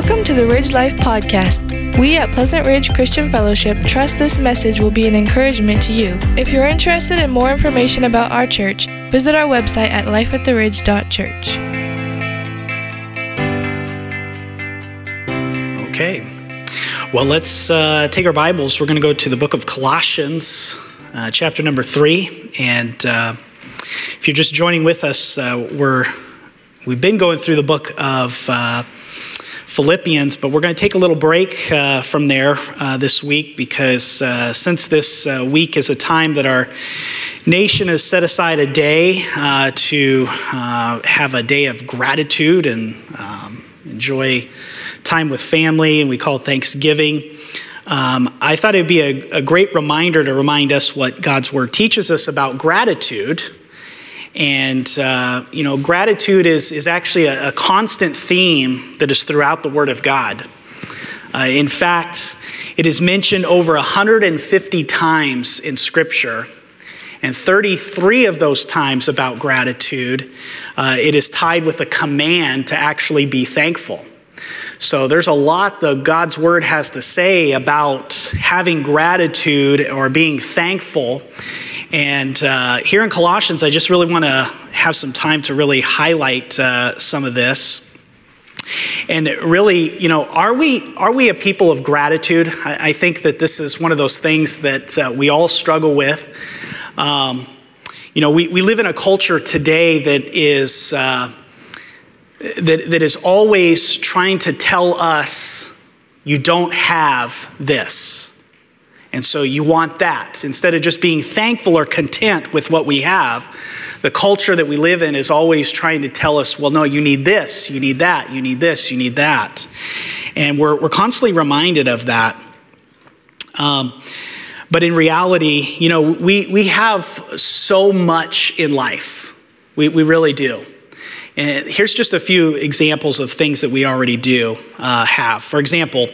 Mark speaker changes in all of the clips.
Speaker 1: Welcome to the Ridge Life Podcast. We at Pleasant Ridge Christian Fellowship trust this message will be an encouragement to you. If you're interested in more information about our church, visit our website at lifeattheridge.church.
Speaker 2: Okay. Well, let's uh, take our Bibles. We're going to go to the book of Colossians, uh, chapter number three. And uh, if you're just joining with us, uh, we're we've been going through the book of uh, Philippians, but we're going to take a little break uh, from there uh, this week because uh, since this uh, week is a time that our nation has set aside a day uh, to uh, have a day of gratitude and um, enjoy time with family, and we call it Thanksgiving. Um, I thought it'd be a, a great reminder to remind us what God's Word teaches us about gratitude and, uh, you know, gratitude is, is actually a, a, constant theme that is throughout the Word of God. Uh, in fact, it is mentioned over 150 times in Scripture, and 33 of those times about gratitude, uh, it is tied with a command to actually be thankful. So there's a lot that God's Word has to say about having gratitude or being thankful. And uh, here in Colossians, I just really want to have some time to really highlight uh, some of this. And really, you know, are we are we a people of gratitude? I, I think that this is one of those things that uh, we all struggle with. Um, you know, we, we live in a culture today that is uh, that, that is always trying to tell us you don't have this. And so you want that. Instead of just being thankful or content with what we have, the culture that we live in is always trying to tell us, well, no, you need this, you need that, you need this, you need that. And we're, we're constantly reminded of that. Um, but in reality, you know, we, we have so much in life. We, we really do. And here's just a few examples of things that we already do uh, have. For example,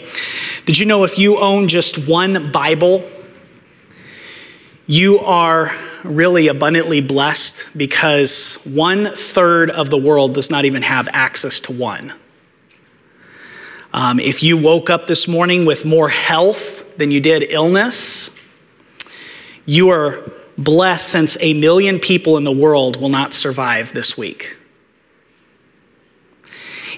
Speaker 2: did you know if you own just one Bible, you are really abundantly blessed because one third of the world does not even have access to one. Um, if you woke up this morning with more health than you did illness, you are blessed since a million people in the world will not survive this week.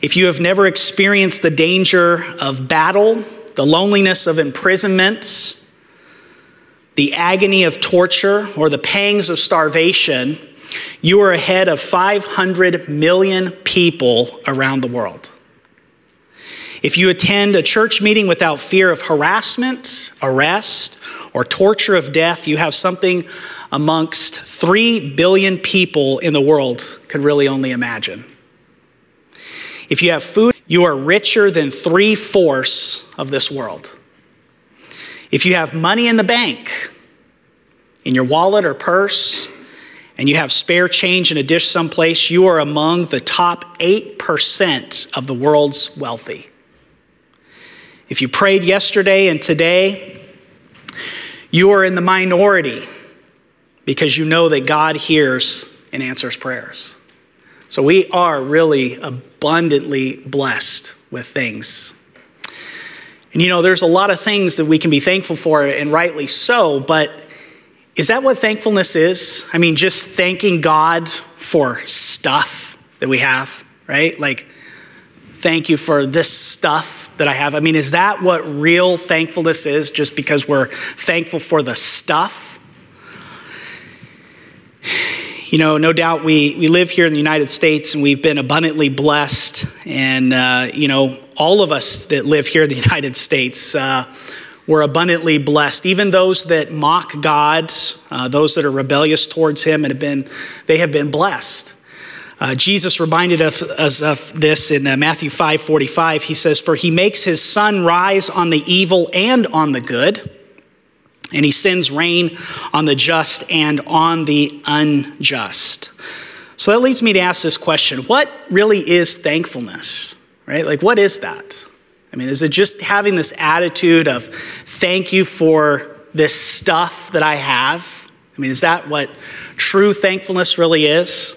Speaker 2: If you have never experienced the danger of battle, the loneliness of imprisonment, the agony of torture, or the pangs of starvation, you are ahead of 500 million people around the world. If you attend a church meeting without fear of harassment, arrest, or torture of death, you have something amongst 3 billion people in the world could really only imagine. If you have food, you are richer than three fourths of this world. If you have money in the bank, in your wallet or purse, and you have spare change in a dish someplace, you are among the top 8% of the world's wealthy. If you prayed yesterday and today, you are in the minority because you know that God hears and answers prayers. So we are really abundantly blessed with things. And you know, there's a lot of things that we can be thankful for, and rightly so, but is that what thankfulness is? I mean, just thanking God for stuff that we have, right? Like, thank you for this stuff that I have. I mean, is that what real thankfulness is, just because we're thankful for the stuff? You know, no doubt we, we live here in the United States and we've been abundantly blessed. And, uh, you know, all of us that live here in the United States, uh, we're abundantly blessed. Even those that mock God, uh, those that are rebellious towards Him, and have been, they have been blessed. Uh, Jesus reminded us of this in uh, Matthew 5 45. He says, For he makes his sun rise on the evil and on the good and he sends rain on the just and on the unjust. So that leads me to ask this question What really is thankfulness? Right? Like, what is that? I mean, is it just having this attitude of thank you for this stuff that I have? I mean, is that what true thankfulness really is?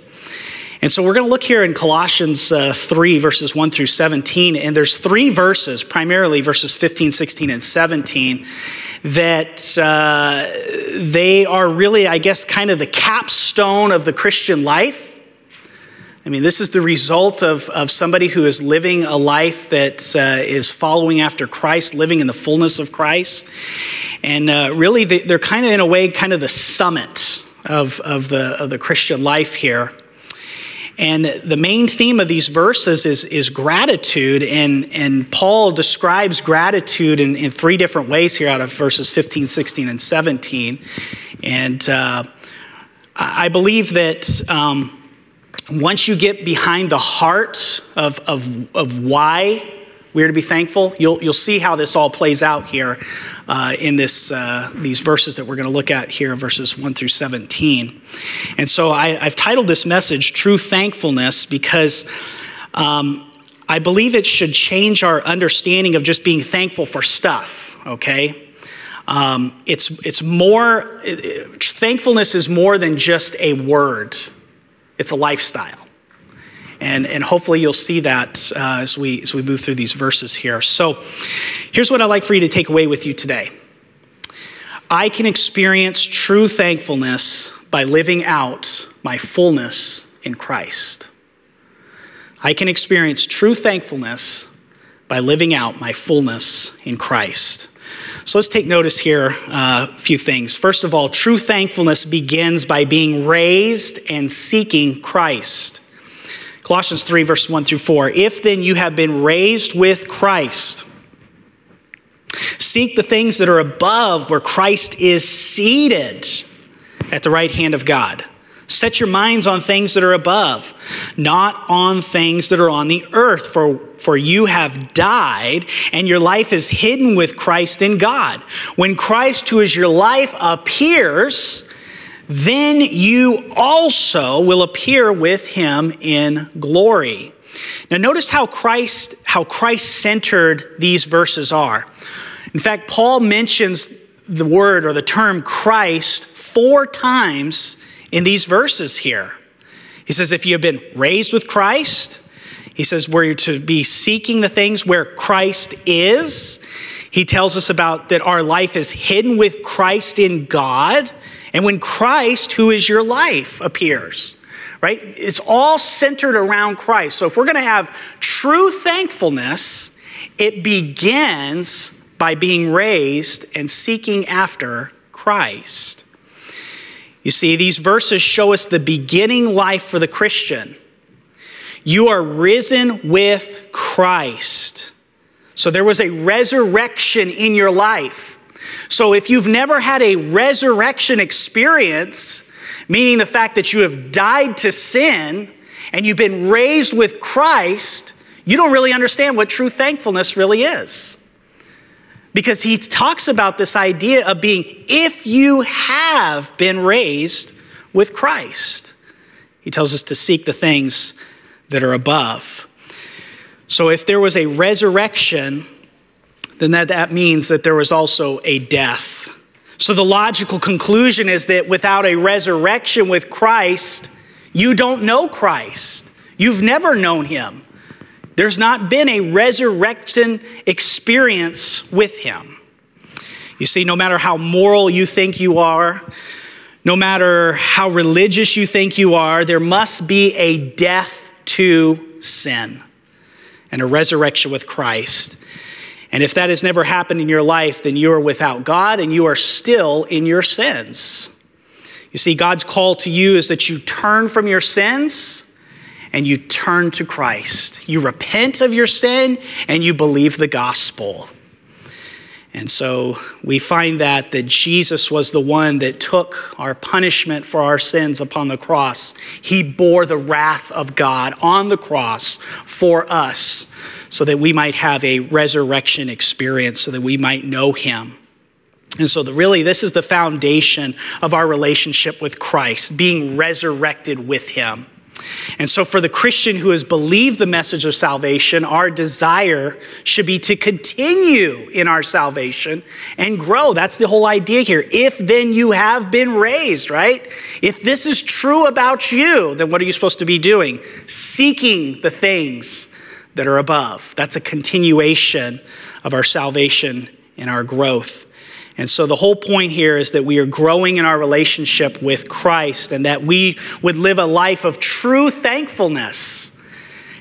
Speaker 2: And so we're going to look here in Colossians uh, 3, verses 1 through 17. And there's three verses, primarily verses 15, 16, and 17, that uh, they are really, I guess, kind of the capstone of the Christian life. I mean, this is the result of, of somebody who is living a life that uh, is following after Christ, living in the fullness of Christ. And uh, really, they, are kind of, in a way, kind of the summit of, of, the, of the Christian life here. And the main theme of these verses is, is gratitude. And, and Paul describes gratitude in, in three different ways here out of verses 15, 16, and 17. And uh, I believe that um, once you get behind the heart of, of, of why we're to be thankful, you'll, you'll see how this all plays out here uh, in this, uh, these verses that we're going to look at here, verses 1 through 17. And so I, have titled this message True Thankfulness because um, I believe it should change our understanding of just being thankful for stuff, okay? Um, it's, it's more, it, it, thankfulness is more than just a word, it's a lifestyle. And, and hopefully you'll see that uh, as, we, as we move through these verses here. So here's what I'd like for you to take away with you today I can experience true thankfulness by living out my fullness in Christ. I can experience true thankfulness by living out my fullness in Christ. So let's take notice here uh, a few things. First of all, true thankfulness begins by being raised and seeking Christ. Colossians 3, verse 1 through 4. If then you have been raised with Christ, seek the things that are above where Christ is seated at the right hand of God. Set your minds on things that are above, not on things that are on the earth, for, for you have died, and your life is hidden with Christ in God. When Christ, who is your life, appears, then you also will appear with him in glory. Now notice how Christ how Christ centered these verses are. In fact, Paul mentions the word or the term Christ four times in these verses here. He says if you have been raised with Christ, he says we're to be seeking the things where Christ is. He tells us about that our life is hidden with Christ in God. And when Christ, who is your life, appears, right? It's all centered around Christ. So if we're going to have true thankfulness, it begins by being raised and seeking after Christ. You see, these verses show us the beginning life for the Christian. You are risen with Christ. So there was a resurrection in your life. So if you've never had a resurrection experience, meaning the fact that you have died to sin and you've been raised with Christ, you don't really understand what true thankfulness really is. Because he talks about this idea of being, if you have been raised with Christ, he tells us to seek the things that are above. So if there was a resurrection, then that, that means that there was also a death. So the logical conclusion is that without a resurrection with Christ, you don't know Christ. You've never known him. There's not been a resurrection experience with him. You see, no matter how moral you think you are, no matter how religious you think you are, there must be a death to sin and a resurrection with Christ. And if that has never happened in your life, then you are without God and you are still in your sins. You see, God's call to you is that you turn from your sins and you turn to Christ. You repent of your sin and you believe the gospel. And so we find that that Jesus was the one that took our punishment for our sins upon the cross. He bore the wrath of God on the cross for us so that we might have a resurrection experience, so that we might know him. And so, the, really, this is the foundation of our relationship with Christ, being resurrected with him. And so, for the Christian who has believed the message of salvation, our desire should be to continue in our salvation and grow. That's the whole idea here. If then you have been raised, right? If this is true about you, then what are you supposed to be doing? Seeking the things that are above. That's a continuation of our salvation and our growth. And so the whole point here is that we are growing in our relationship with Christ and that we would live a life of true thankfulness.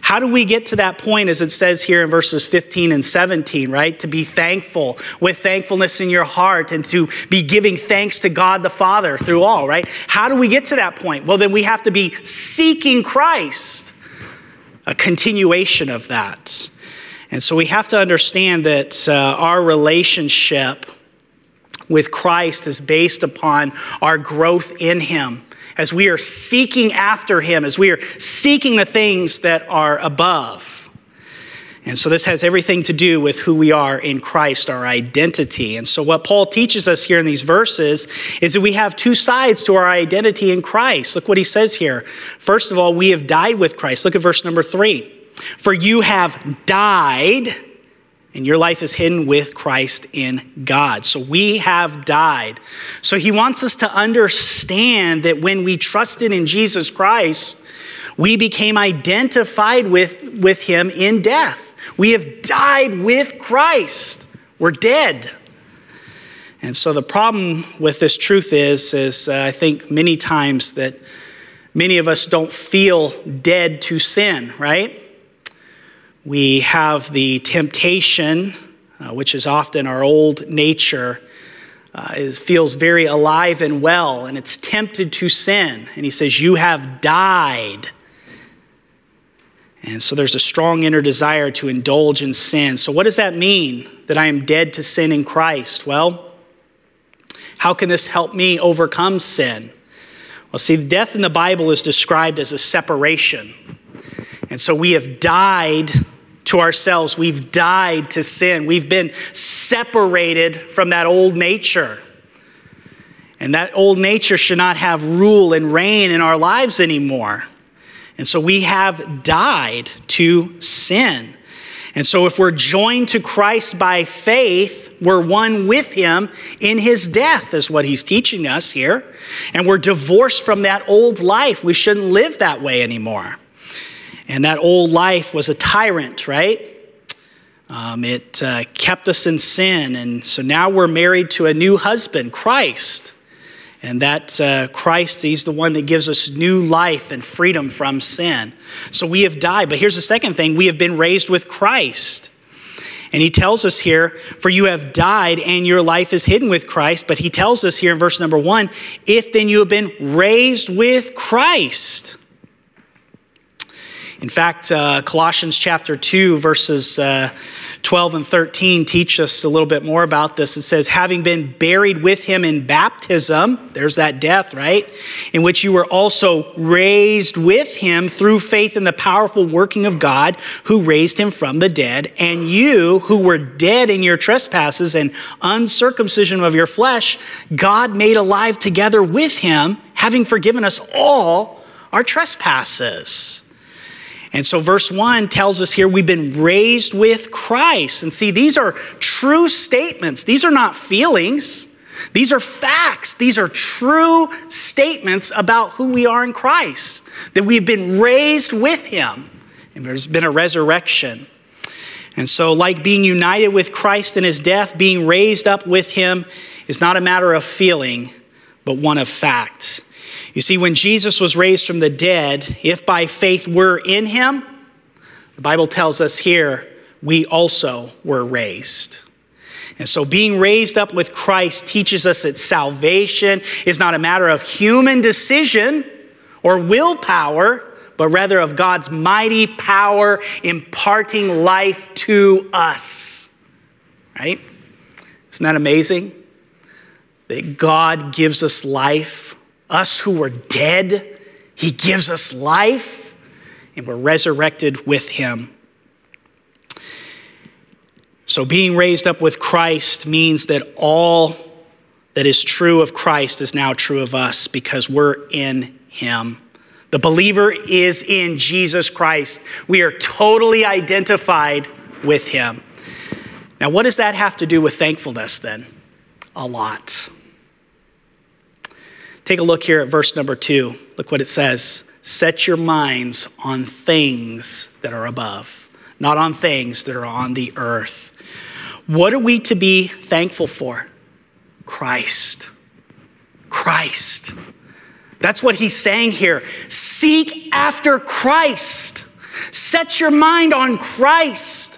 Speaker 2: How do we get to that point, as it says here in verses 15 and 17, right? To be thankful with thankfulness in your heart and to be giving thanks to God the Father through all, right? How do we get to that point? Well, then we have to be seeking Christ, a continuation of that. And so we have to understand that uh, our relationship with Christ is based upon our growth in Him. As we are seeking after Him, as we are seeking the things that are above. And so this has everything to do with who we are in Christ, our identity. And so what Paul teaches us here in these verses is that we have two sides to our identity in Christ. Look what he says here. First of all, we have died with Christ. Look at verse number three. For you have died and your life is hidden with Christ in God. So we have died. So he wants us to understand that when we trusted in Jesus Christ, we became identified with, with him in death. We have died with Christ. We're dead. And so the problem with this truth is, is uh, I think many times that many of us don't feel dead to sin, right? We have the temptation, uh, which is often our old nature, uh, is, feels very alive and well, and it's tempted to sin. And he says, You have died. And so there's a strong inner desire to indulge in sin. So, what does that mean that I am dead to sin in Christ? Well, how can this help me overcome sin? Well, see, death in the Bible is described as a separation. And so we have died to ourselves. We've died to sin. We've been separated from that old nature. And that old nature should not have rule and reign in our lives anymore. And so we have died to sin. And so if we're joined to Christ by faith, we're one with him in his death, is what he's teaching us here. And we're divorced from that old life. We shouldn't live that way anymore. And that old life was a tyrant, right? Um, it uh, kept us in sin. And so now we're married to a new husband, Christ. And that uh, Christ, He's the one that gives us new life and freedom from sin. So we have died. But here's the second thing we have been raised with Christ. And he tells us here, for you have died and your life is hidden with Christ. But he tells us here in verse number one, if then you have been raised with Christ. In fact, uh, Colossians chapter 2, verses uh, 12 and 13 teach us a little bit more about this. It says, having been buried with him in baptism, there's that death, right? In which you were also raised with him through faith in the powerful working of God who raised him from the dead. And you, who were dead in your trespasses and uncircumcision of your flesh, God made alive together with him, having forgiven us all our trespasses. And so, verse 1 tells us here we've been raised with Christ. And see, these are true statements. These are not feelings, these are facts. These are true statements about who we are in Christ, that we've been raised with Him, and there's been a resurrection. And so, like being united with Christ in His death, being raised up with Him is not a matter of feeling, but one of fact. You see, when Jesus was raised from the dead, if by faith we're in him, the Bible tells us here, we also were raised. And so, being raised up with Christ teaches us that salvation is not a matter of human decision or willpower, but rather of God's mighty power imparting life to us. Right? Isn't that amazing? That God gives us life us who were dead, he gives us life, and we're resurrected with him. So, being raised up with Christ means that all that is true of Christ is now true of us because we're in him. The believer is in Jesus Christ. We are totally identified with him. Now, what does that have to do with thankfulness then? A lot. Take a look here at verse number two. Look what it says Set your minds on things that are above, not on things that are on the earth. What are we to be thankful for? Christ. Christ. That's what he's saying here. Seek after Christ. Set your mind on Christ,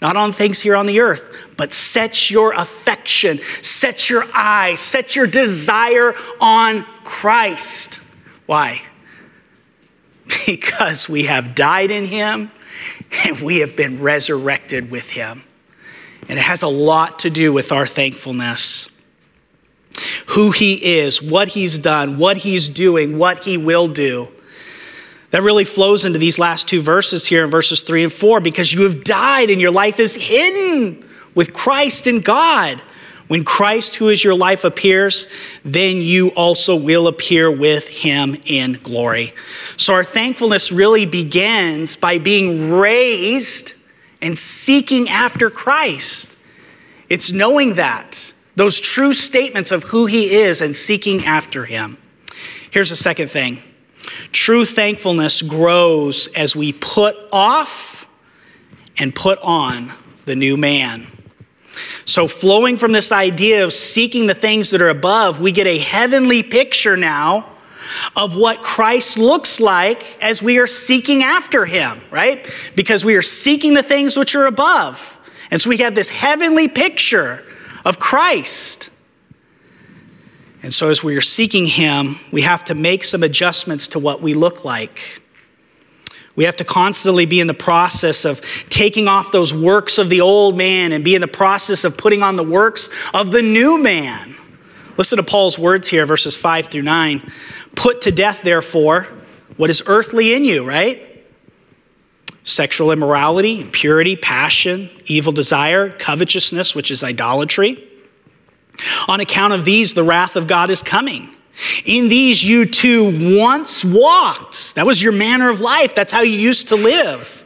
Speaker 2: not on things here on the earth, but set your affection, set your eye, set your desire on Christ. Why? Because we have died in him and we have been resurrected with him. And it has a lot to do with our thankfulness who he is, what he's done, what he's doing, what he will do. That really flows into these last two verses here in verses three and four because you have died and your life is hidden with Christ in God. When Christ, who is your life, appears, then you also will appear with him in glory. So our thankfulness really begins by being raised and seeking after Christ. It's knowing that those true statements of who he is and seeking after him. Here's the second thing true thankfulness grows as we put off and put on the new man. So, flowing from this idea of seeking the things that are above, we get a heavenly picture now of what Christ looks like as we are seeking after him, right? Because we are seeking the things which are above. And so we have this heavenly picture of Christ. And so, as we are seeking Him, we have to make some adjustments to what we look like. We have to constantly be in the process of taking off those works of the old man and be in the process of putting on the works of the new man. Listen to Paul's words here, verses 5 through 9. Put to death, therefore, what is earthly in you, right? sexual immorality, impurity, passion, evil desire, covetousness, which is idolatry. On account of these, the wrath of God is coming. In these, you too once walked. That was your manner of life. That's how you used to live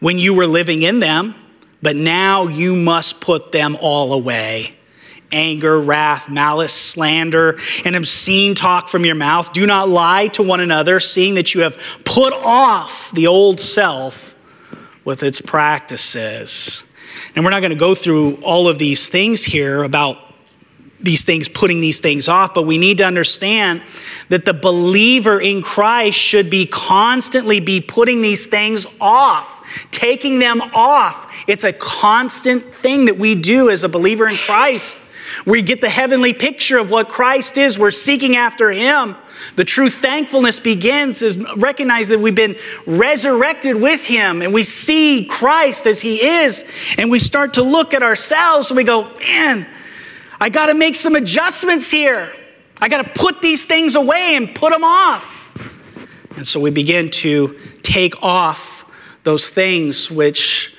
Speaker 2: when you were living in them. But now you must put them all away anger, wrath, malice, slander, and obscene talk from your mouth. Do not lie to one another, seeing that you have put off the old self with its practices. And we're not going to go through all of these things here about these things, putting these things off, but we need to understand that the believer in Christ should be constantly be putting these things off, taking them off. It's a constant thing that we do as a believer in Christ. We get the heavenly picture of what Christ is. We're seeking after Him. The true thankfulness begins is recognize that we've been resurrected with Him and we see Christ as He is. And we start to look at ourselves and we go, man, I got to make some adjustments here. I got to put these things away and put them off. And so we begin to take off those things which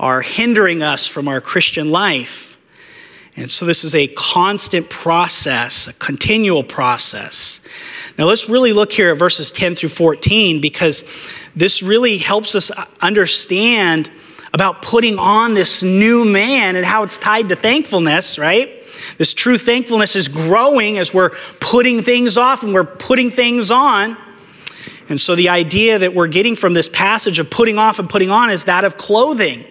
Speaker 2: are hindering us from our Christian life. And so this is a constant process, a continual process. Now let's really look here at verses 10 through 14 because this really helps us understand about putting on this new man and how it's tied to thankfulness, right? This true thankfulness is growing as we're putting things off and we're putting things on. And so the idea that we're getting from this passage of putting off and putting on is that of clothing.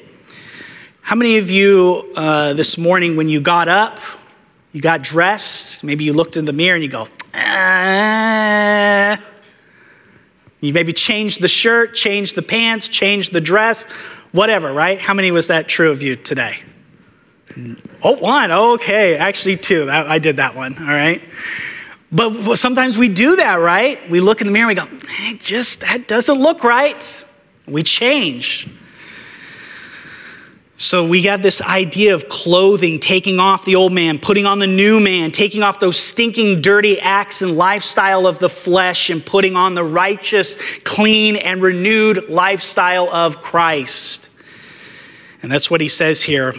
Speaker 2: How many of you uh, this morning, when you got up, you got dressed, maybe you looked in the mirror and you go, ah. You maybe changed the shirt, changed the pants, changed the dress, whatever, right? How many was that true of you today? Oh, one. Okay, actually, two. I did that one, all right? But sometimes we do that, right? We look in the mirror and we go, hey, just that doesn't look right. We change. So we got this idea of clothing, taking off the old man, putting on the new man, taking off those stinking, dirty acts and lifestyle of the flesh, and putting on the righteous, clean, and renewed lifestyle of Christ. And that's what he says here.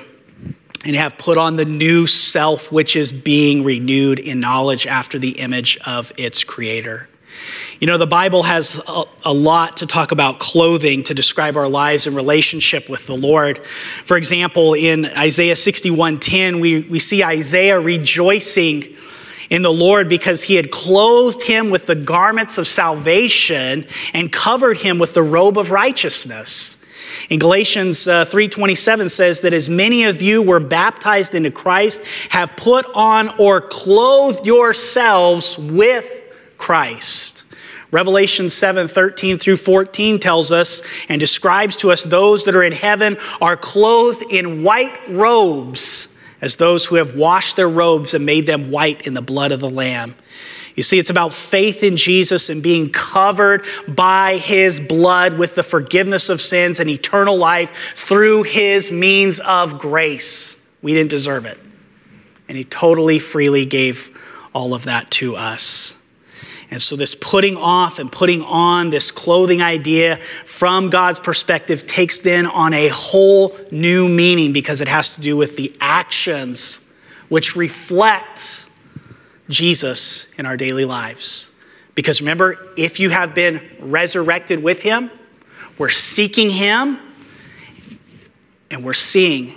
Speaker 2: And have put on the new self, which is being renewed in knowledge after the image of its creator. You know, the Bible has a, a, lot to talk about clothing to describe our lives and relationship with the Lord. For example, in Isaiah 61:10, we, we see Isaiah rejoicing in the Lord because he had clothed him with the garments of salvation and covered him with the robe of righteousness. In Galatians uh, 3:27 says that as many of you were baptized into Christ have put on or clothed yourselves with Christ. Revelation 7 13 through 14 tells us and describes to us those that are in heaven are clothed in white robes, as those who have washed their robes and made them white in the blood of the Lamb. You see, it's about faith in Jesus and being covered by his blood with the forgiveness of sins and eternal life through his means of grace. We didn't deserve it. And he totally freely gave all of that to us. And so, this putting off and putting on this clothing idea from God's perspective takes then on a whole new meaning because it has to do with the actions which reflect Jesus in our daily lives. Because remember, if you have been resurrected with Him, we're seeking Him and we're seeing,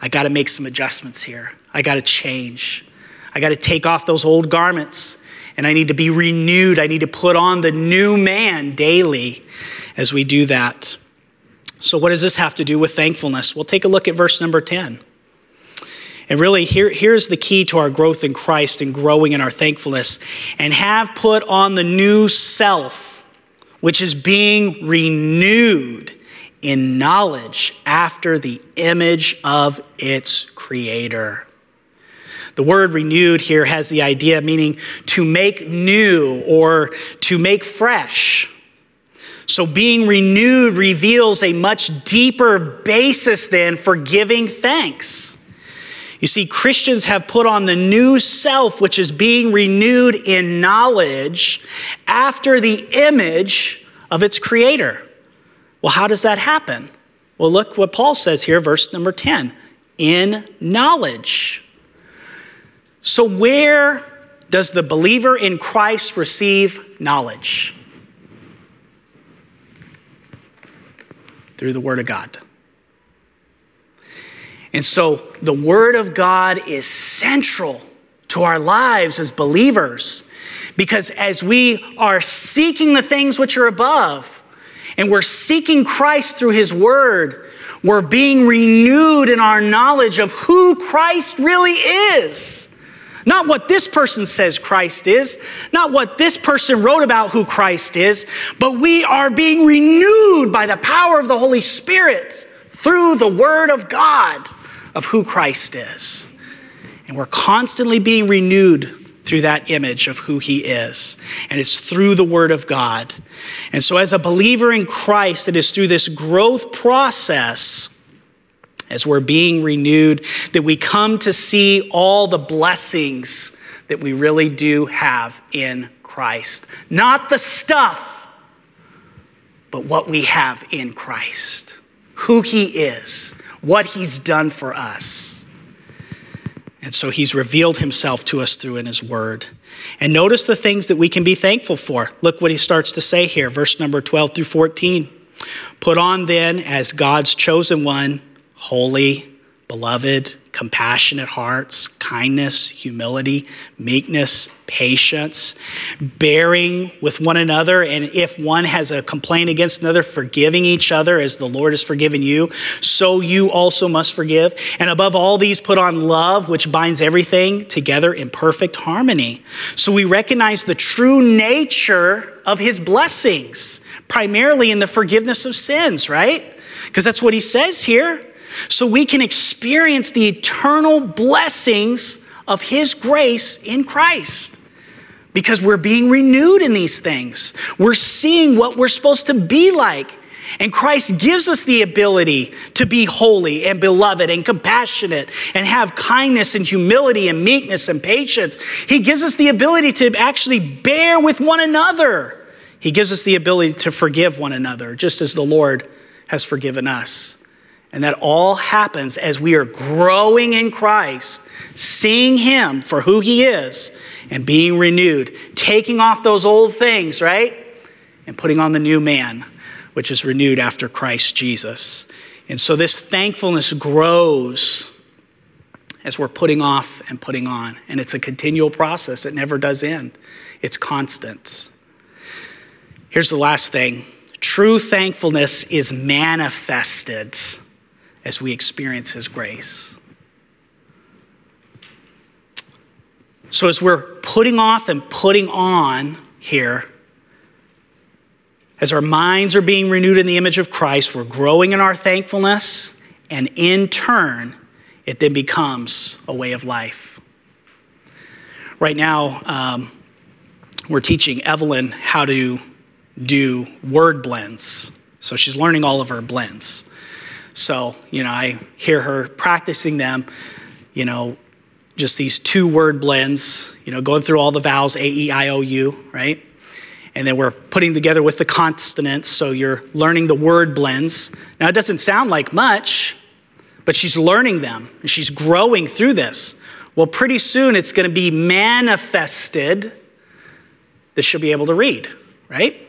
Speaker 2: I got to make some adjustments here. I got to change. I got to take off those old garments and I need to be renewed. I need to put on the new man daily as we do that. So, what does this have to do with thankfulness? We'll take a look at verse number 10. And really, here, here's the key to our growth in Christ and growing in our thankfulness. And have put on the new self, which is being renewed in knowledge after the image of its creator. The word renewed here has the idea meaning to make new or to make fresh. So, being renewed reveals a much deeper basis then for giving thanks. You see, Christians have put on the new self, which is being renewed in knowledge after the image of its creator. Well, how does that happen? Well, look what Paul says here, verse number 10 in knowledge. So, where does the believer in Christ receive knowledge? Through the Word of God. And so, the Word of God is central to our lives as believers because as we are seeking the things which are above and we're seeking Christ through His Word, we're being renewed in our knowledge of who Christ really is. Not what this person says Christ is, not what this person wrote about who Christ is, but we are being renewed by the power of the Holy Spirit through the Word of God of who Christ is. And we're constantly being renewed through that image of who He is. And it's through the Word of God. And so, as a believer in Christ, it is through this growth process as we're being renewed, that we come to see all the blessings that we really do have in Christ. Not the stuff, but what we have in Christ, who He is, what He's done for us. And so He's revealed Himself to us through in His Word. And notice the things that we can be thankful for. Look what He starts to say here, verse number 12 through 14. Put on then as God's chosen one holy, beloved, compassionate hearts, kindness, humility, meekness, patience, bearing with one another, and if one has a complaint against another, forgiving each other as the Lord has forgiven you, so you also must forgive. And above all these, put on love, which binds everything together in perfect harmony. So we recognize the true nature of his blessings, primarily in the forgiveness of sins, right? Because that's what he says here so we can experience the eternal blessings of His grace in Christ. Because we're being renewed in these things. We're seeing what we're supposed to be like. And Christ gives us the ability to be holy and beloved and compassionate and have kindness and humility and meekness and patience. He gives us the ability to actually bear with one another. He gives us the ability to forgive one another, just as the Lord has forgiven us And that all happens as we are growing in Christ, seeing Him for who He is, and being renewed, taking off those old things, right? And putting on the new man, which is renewed after Christ Jesus. And so this thankfulness grows as we're putting off and putting on. And it's a continual process, it never does end, it's constant. Here's the last thing true thankfulness is manifested as we experience His grace. So, as we're putting off and putting on here, as our minds are being renewed in the image of Christ, we're growing in our thankfulness, and in turn, it then becomes a way of life. Right now, um, we're teaching Evelyn how to do word blends. So she's learning all of her blends. So, you know, I hear her practicing them, you know, just these two word blends, you know, going through all the vowels A, E, I, O, U, right? And then we're putting together with the consonants, so you're learning the word blends. Now, it doesn't sound like much, but she's learning them and she's growing through this. Well, pretty soon it's going to be manifested that she'll be able to read, right?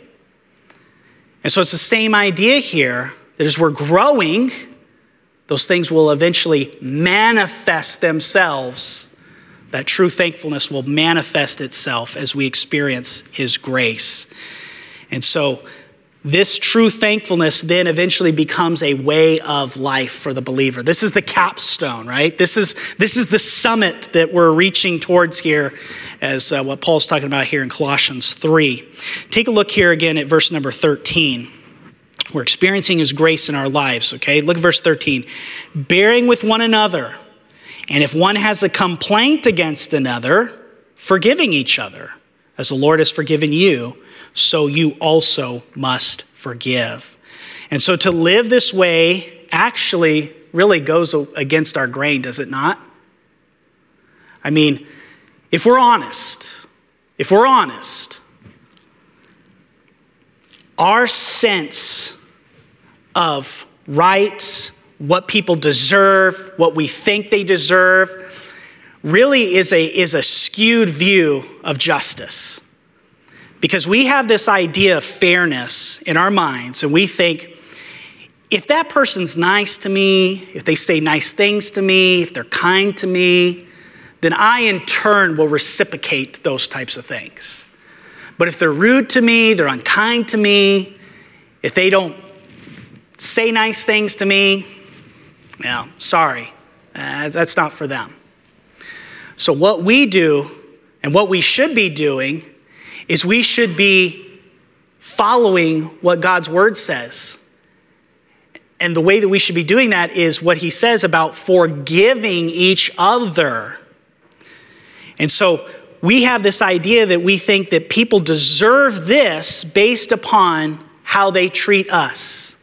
Speaker 2: And so it's the same idea here that as we're growing, those things will eventually manifest themselves. That true thankfulness will manifest itself as we experience His grace. And so, this true thankfulness then eventually becomes a way of life for the believer. This is the capstone, right? This is, this is the summit that we're reaching towards here, as uh, what Paul's talking about here in Colossians 3. Take a look here again at verse number 13. We're experiencing His grace in our lives, okay? Look at verse 13. Bearing with one another, and if one has a complaint against another, forgiving each other, as the Lord has forgiven you so you also must forgive. And so to live this way actually really goes against our grain, does it not? I mean, if we're honest, if we're honest, our sense of right, what people deserve, what we think they deserve, really is a, is a skewed view of justice. Because we have this idea of fairness in our minds, and we think if that person's nice to me, if they say nice things to me, if they're kind to me, then I in turn will reciprocate those types of things. But if they're rude to me, they're unkind to me, if they don't say nice things to me, well, sorry, uh, that's not for them. So, what we do and what we should be doing is we should be following what God's word says. And the way that we should be doing that is what he says about forgiving each other. And so we have this idea that we think that people deserve this based upon how they treat us.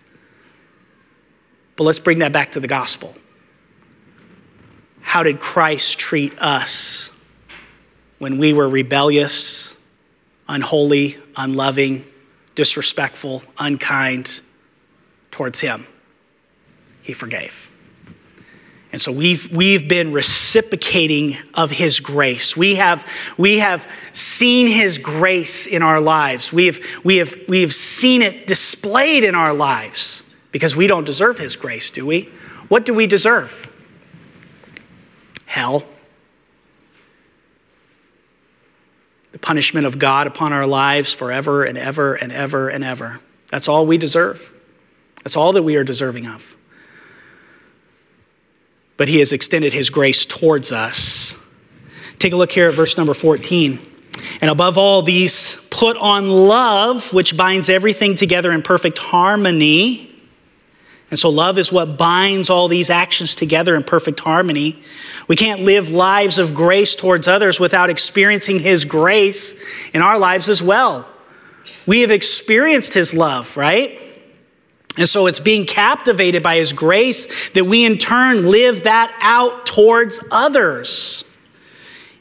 Speaker 2: But let's bring that back to the gospel. How did Christ treat us when we were rebellious, unholy, unloving, disrespectful, unkind towards him. He forgave. And so we've, we've been reciprocating of his grace. We have, we have seen his grace in our lives. We have, we, have, we have seen it displayed in our lives because we don't deserve his grace, do we? What do we deserve? Hell. the punishment of God upon our lives forever and ever and ever and ever. That's all we deserve. That's all that we are deserving of. But He has extended His grace towards us. Take a look here at verse number 14. And above all these, put on love, which binds everything together in perfect harmony. And so, love is what binds all these actions together in perfect harmony. We can't live lives of grace towards others without experiencing His grace in our lives as well. We have experienced His love, right? And so it's being captivated by His grace that we in turn live that out towards others.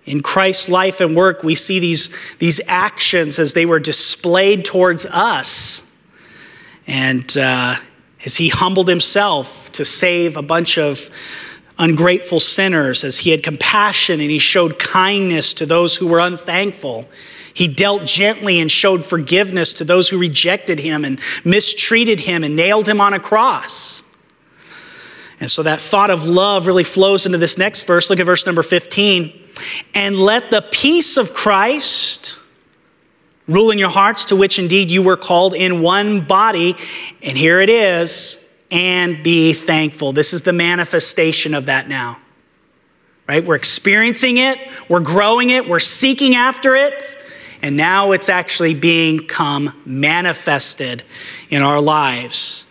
Speaker 2: In Christ's life and work, we see these, these actions as they were displayed towards us. And uh, as he humbled himself to save a bunch of ungrateful sinners, as he had compassion and he showed kindness to those who were unthankful. He dealt gently and showed forgiveness to those who rejected him and mistreated him and nailed him on a cross. And so that thought of love really flows into this next verse. Look at verse number 15. And let the peace of Christ rule in your hearts, to which indeed you were called in one body. And here it is, and be thankful. This is the manifestation of that now. Right? We're experiencing it, we're growing it, we're seeking after it, and now it's actually being come manifested in our lives.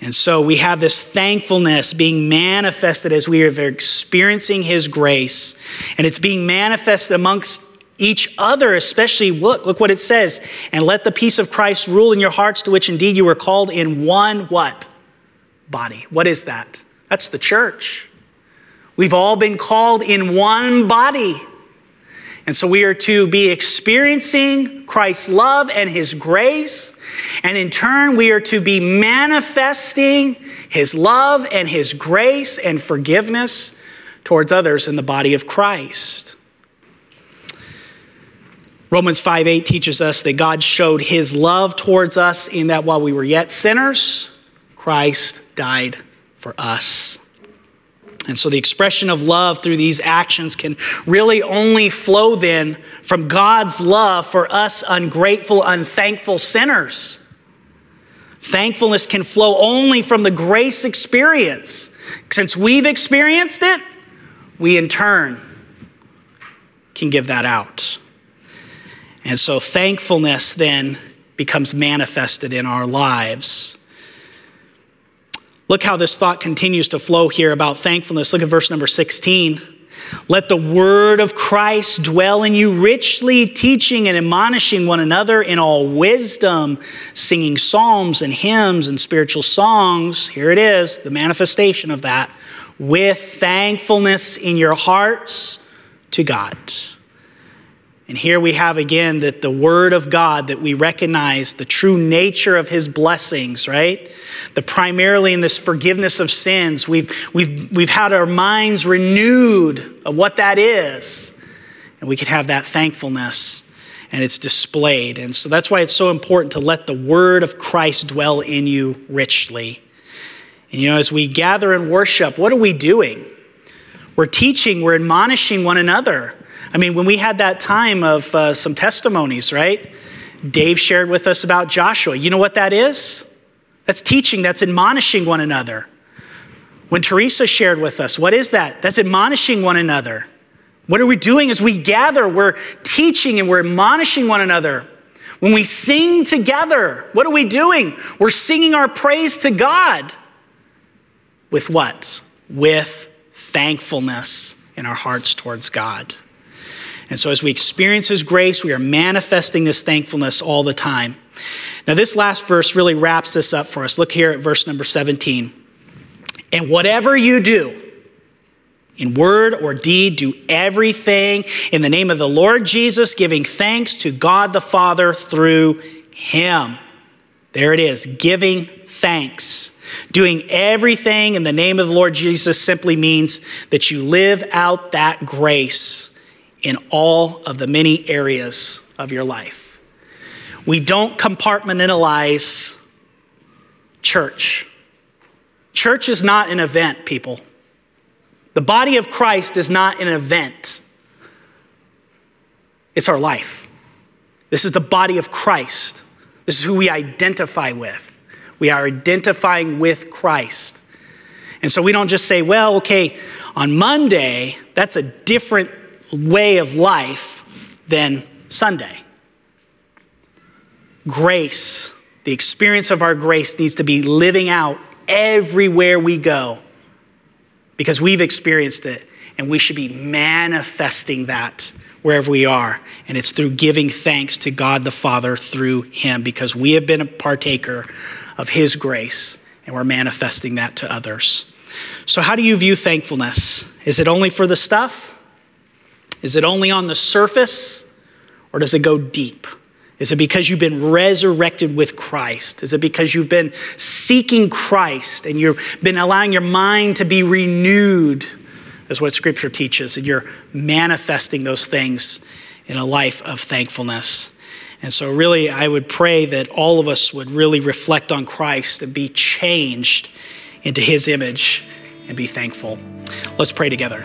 Speaker 2: And so we have this thankfulness being manifested as we are experiencing His grace. And it's being manifested amongst each other, especially look, look what it says. And let the peace of Christ rule in your hearts, to which indeed you were called in one what? Body. What is that? That's the church. We've all been called in one body. And so we are to be experiencing Christ's love and his grace. And in turn, we are to be manifesting his love and his grace and forgiveness towards others in the body of Christ. Romans 5 8 teaches us that God showed his love towards us in that while we were yet sinners, Christ died for us. And so the expression of love through these actions can really only flow then from God's love for us ungrateful, unthankful sinners. Thankfulness can flow only from the grace experience. Since we've experienced it, we in turn can give that out. And so thankfulness then becomes manifested in our lives. Look how this thought continues to flow here about thankfulness. Look at verse number 16. Let the word of Christ dwell in you richly, teaching and admonishing one another in all wisdom, singing psalms and hymns and spiritual songs. Here it is, the manifestation of that, with thankfulness in your hearts to God. And here we have again that the Word of God, that we recognize the true nature of His blessings, right? The primarily in this forgiveness of sins, we've, we've, we've had our minds renewed of what that is. And we can have that thankfulness and it's displayed. And so that's why it's so important to let the Word of Christ dwell in you richly. And you know, as we gather and worship, what are we doing? We're teaching, we're admonishing one another. I mean, when we had that time of uh, some testimonies, right? Dave shared with us about Joshua. You know what that is? That's teaching, that's admonishing one another. When Teresa shared with us, what is that? That's admonishing one another. What are we doing as we gather? We're teaching and we're admonishing one another. When we sing together, what are we doing? We're singing our praise to God. With what? With thankfulness in our hearts towards God. And so, as we experience His grace, we are manifesting this thankfulness all the time. Now, this last verse really wraps this up for us. Look here at verse number 17. And whatever you do, in word or deed, do everything in the name of the Lord Jesus, giving thanks to God the Father through Him. There it is, giving thanks. Doing everything in the name of the Lord Jesus simply means that you live out that grace in all of the many areas of your life. We don't compartmentalize church. Church is not an event, people. The body of Christ is not an event, it's our life. This is the body of Christ. This is who we identify with. We are identifying with Christ. And so we don't just say, well, okay, on Monday, that's a different way of life than Sunday. Grace, the experience of our grace, needs to be living out everywhere we go because we've experienced it and we should be manifesting that wherever we are. And it's through giving thanks to God the Father through Him because we have been a partaker of His grace and we're manifesting that to others. So, how do you view thankfulness? Is it only for the stuff? Is it only on the surface or does it go deep? Is it because you've been resurrected with Christ? Is it because you've been seeking Christ and you've been allowing your mind to be renewed, as what Scripture teaches, and you're manifesting those things in a life of thankfulness? And so, really, I would pray that all of us would really reflect on Christ and be changed into his image and be thankful. Let's pray together.